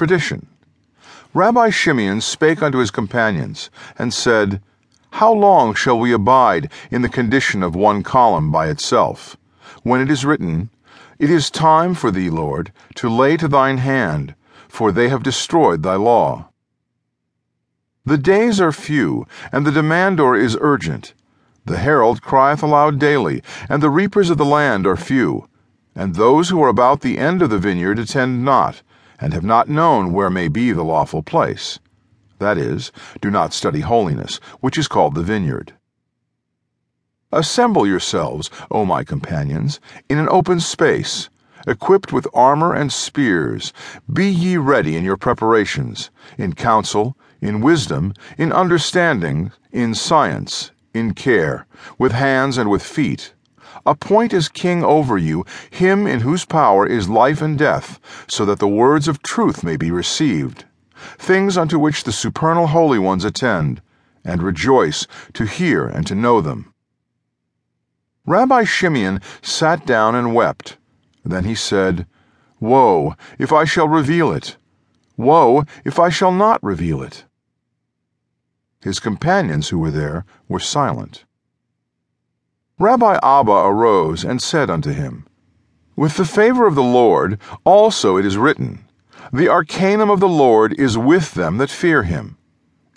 Tradition. Rabbi Shimeon spake unto his companions, and said, How long shall we abide in the condition of one column by itself, when it is written, It is time for thee, Lord, to lay to thine hand, for they have destroyed thy law. The days are few, and the demandor is urgent. The herald crieth aloud daily, and the reapers of the land are few. And those who are about the end of the vineyard attend not, and have not known where may be the lawful place. That is, do not study holiness, which is called the vineyard. Assemble yourselves, O my companions, in an open space, equipped with armor and spears. Be ye ready in your preparations, in counsel, in wisdom, in understanding, in science, in care, with hands and with feet. Appoint as king over you him in whose power is life and death, so that the words of truth may be received, things unto which the supernal holy ones attend, and rejoice to hear and to know them. Rabbi Shimeon sat down and wept. Then he said, Woe, if I shall reveal it! Woe, if I shall not reveal it! His companions who were there were silent. Rabbi Abba arose and said unto him, With the favor of the Lord also it is written, The arcanum of the Lord is with them that fear him.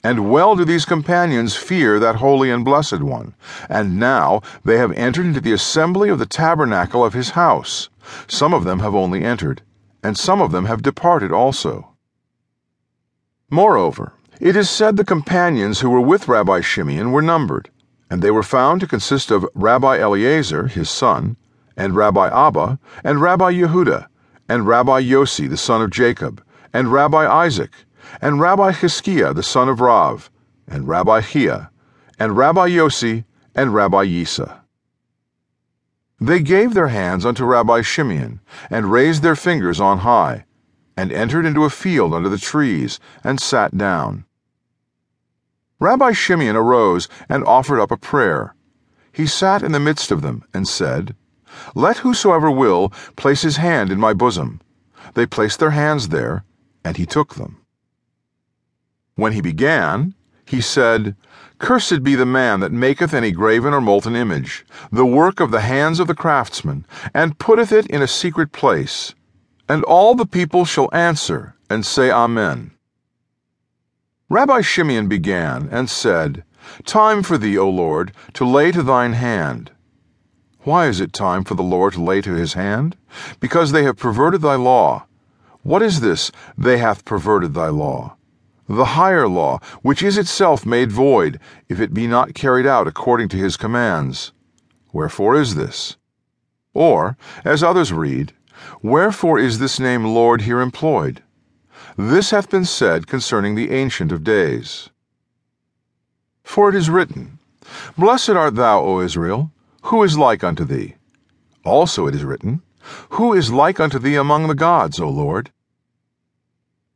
And well do these companions fear that holy and blessed one. And now they have entered into the assembly of the tabernacle of his house. Some of them have only entered, and some of them have departed also. Moreover, it is said the companions who were with Rabbi Shimeon were numbered, and they were found to consist of Rabbi Eliezer, his son, and Rabbi Abba, and Rabbi Yehuda, and Rabbi Yossi, the son of Jacob, and Rabbi Isaac, and Rabbi Hiskiah, the son of Rav, and Rabbi Hia, and Rabbi Yossi, and Rabbi Yisa. They gave their hands unto Rabbi Shimeon, and raised their fingers on high, and entered into a field under the trees, and sat down. Rabbi Shimeon arose and offered up a prayer. He sat in the midst of them, and said, Let whosoever will place his hand in my bosom. They placed their hands there, and he took them. When he began, he said, Cursed be the man that maketh any graven or molten image, the work of the hands of the craftsman, and putteth it in a secret place and all the people shall answer and say, Amen. Rabbi Shimeon began and said, Time for thee, O Lord, to lay to thine hand. Why is it time for the Lord to lay to his hand? Because they have perverted thy law. What is this, they hath perverted thy law? The higher law, which is itself made void, if it be not carried out according to his commands. Wherefore is this? Or, as others read, Wherefore is this name Lord here employed? This hath been said concerning the Ancient of Days. For it is written, Blessed art thou, O Israel, who is like unto thee? Also it is written, Who is like unto thee among the gods, O Lord?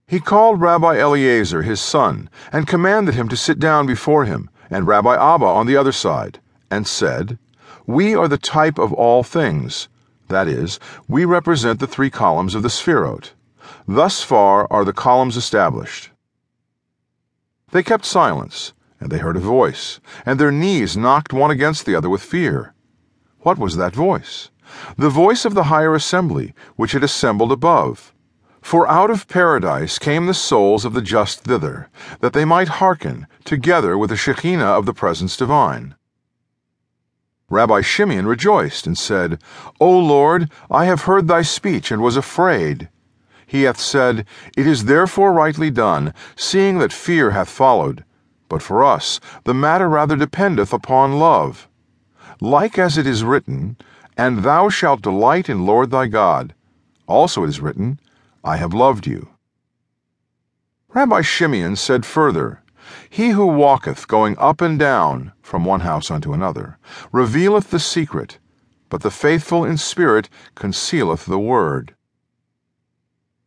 He called Rabbi Eliezer his son, and commanded him to sit down before him, and Rabbi Abba on the other side, and said, We are the type of all things. That is, we represent the three columns of the Sephiroth. Thus far are the columns established. They kept silence, and they heard a voice, and their knees knocked one against the other with fear. What was that voice? The voice of the higher assembly, which had assembled above. For out of paradise came the souls of the just thither, that they might hearken, together with the Shekhinah of the presence divine. Rabbi Shimeon rejoiced and said, O Lord, I have heard thy speech and was afraid. He hath said, It is therefore rightly done, seeing that fear hath followed. But for us the matter rather dependeth upon love. Like as it is written, And thou shalt delight in Lord thy God. Also it is written, I have loved you. Rabbi Shimeon said further, he who walketh going up and down from one house unto another revealeth the secret, but the faithful in spirit concealeth the word.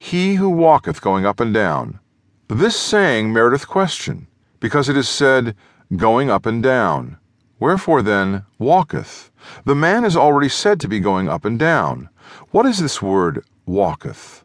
He who walketh going up and down. This saying meriteth question, because it is said, Going up and down. Wherefore then, walketh? The man is already said to be going up and down. What is this word, walketh?